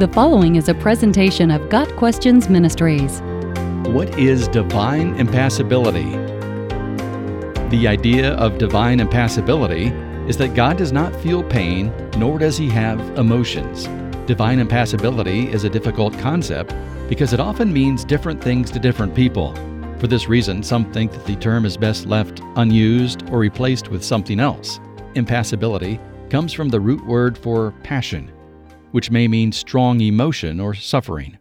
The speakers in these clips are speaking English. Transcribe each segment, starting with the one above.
The following is a presentation of Got Questions Ministries. What is divine impassibility? The idea of divine impassibility is that God does not feel pain, nor does he have emotions. Divine impassibility is a difficult concept because it often means different things to different people. For this reason, some think that the term is best left unused or replaced with something else. Impassibility comes from the root word for passion, which may mean strong emotion or suffering.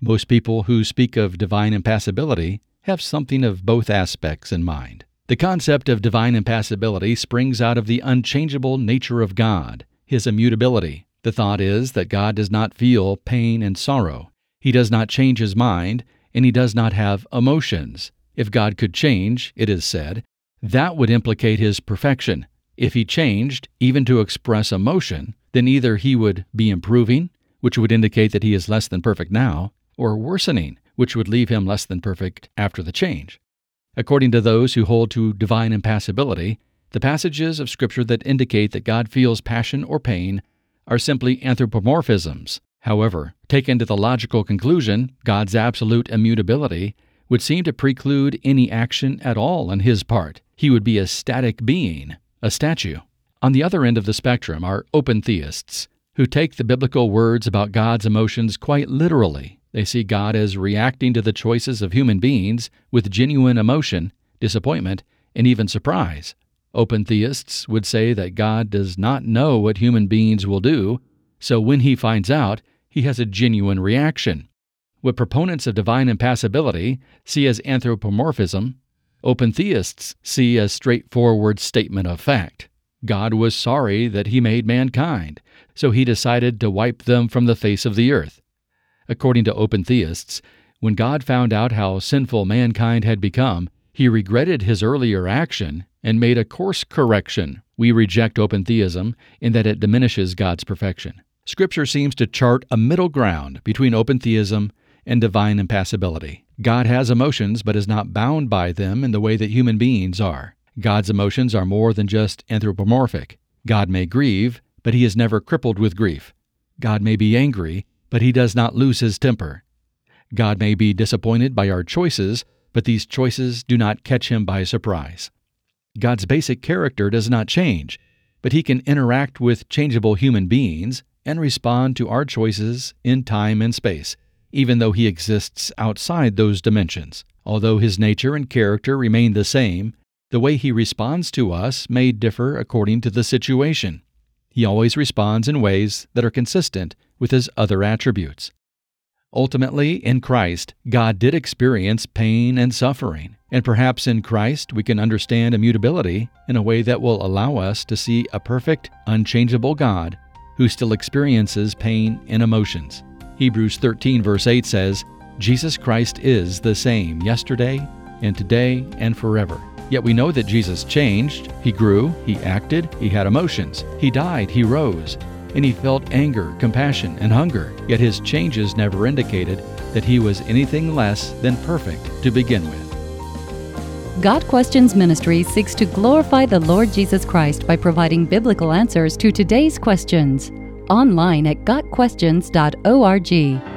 Most people who speak of divine impassibility have something of both aspects in mind. The concept of divine impassibility springs out of the unchangeable nature of God, his immutability. The thought is that God does not feel pain and sorrow. He does not change his mind, and he does not have emotions. If God could change, it is said, that would implicate his perfection. If he changed, even to express emotion, then either he would be improving, which would indicate that he is less than perfect now, or worsening, which would leave him less than perfect after the change. According to those who hold to divine impassibility, the passages of Scripture that indicate that God feels passion or pain are simply anthropomorphisms. However, taken to the logical conclusion, God's absolute immutability would seem to preclude any action at all on his part. He would be a static being, a statue. On the other end of the spectrum are open theists, who take the biblical words about God's emotions quite literally. They see God as reacting to the choices of human beings with genuine emotion, disappointment, and even surprise. Open theists would say that God does not know what human beings will do, so when he finds out, he has a genuine reaction. What proponents of divine impassibility see as anthropomorphism, open theists see as straightforward statement of fact. God was sorry that he made mankind, so he decided to wipe them from the face of the earth. According to open theists, when God found out how sinful mankind had become, he regretted his earlier action and made a course correction. We reject open theism in that it diminishes God's perfection. Scripture seems to chart a middle ground between open theism and divine impassibility. God has emotions but is not bound by them in the way that human beings are. God's emotions are more than just anthropomorphic. God may grieve, but he is never crippled with grief. God may be angry, but he does not lose his temper. God may be disappointed by our choices, but these choices do not catch him by surprise. God's basic character does not change, but he can interact with changeable human beings and respond to our choices in time and space, even though he exists outside those dimensions. Although his nature and character remain the same, the way he responds to us may differ according to the situation. He always responds in ways that are consistent with his other attributes. Ultimately, in Christ, God did experience pain and suffering, and perhaps in Christ we can understand immutability in a way that will allow us to see a perfect, unchangeable God who still experiences pain and emotions. Hebrews 13, verse 8 says, Jesus Christ is the same yesterday and today and forever. Yet we know that Jesus changed. He grew, he acted, he had emotions, he died, he rose, and he felt anger, compassion, and hunger. Yet his changes never indicated that he was anything less than perfect to begin with. Got Questions Ministry seeks to glorify the Lord Jesus Christ by providing biblical answers to today's questions. Online at GotQuestions.org.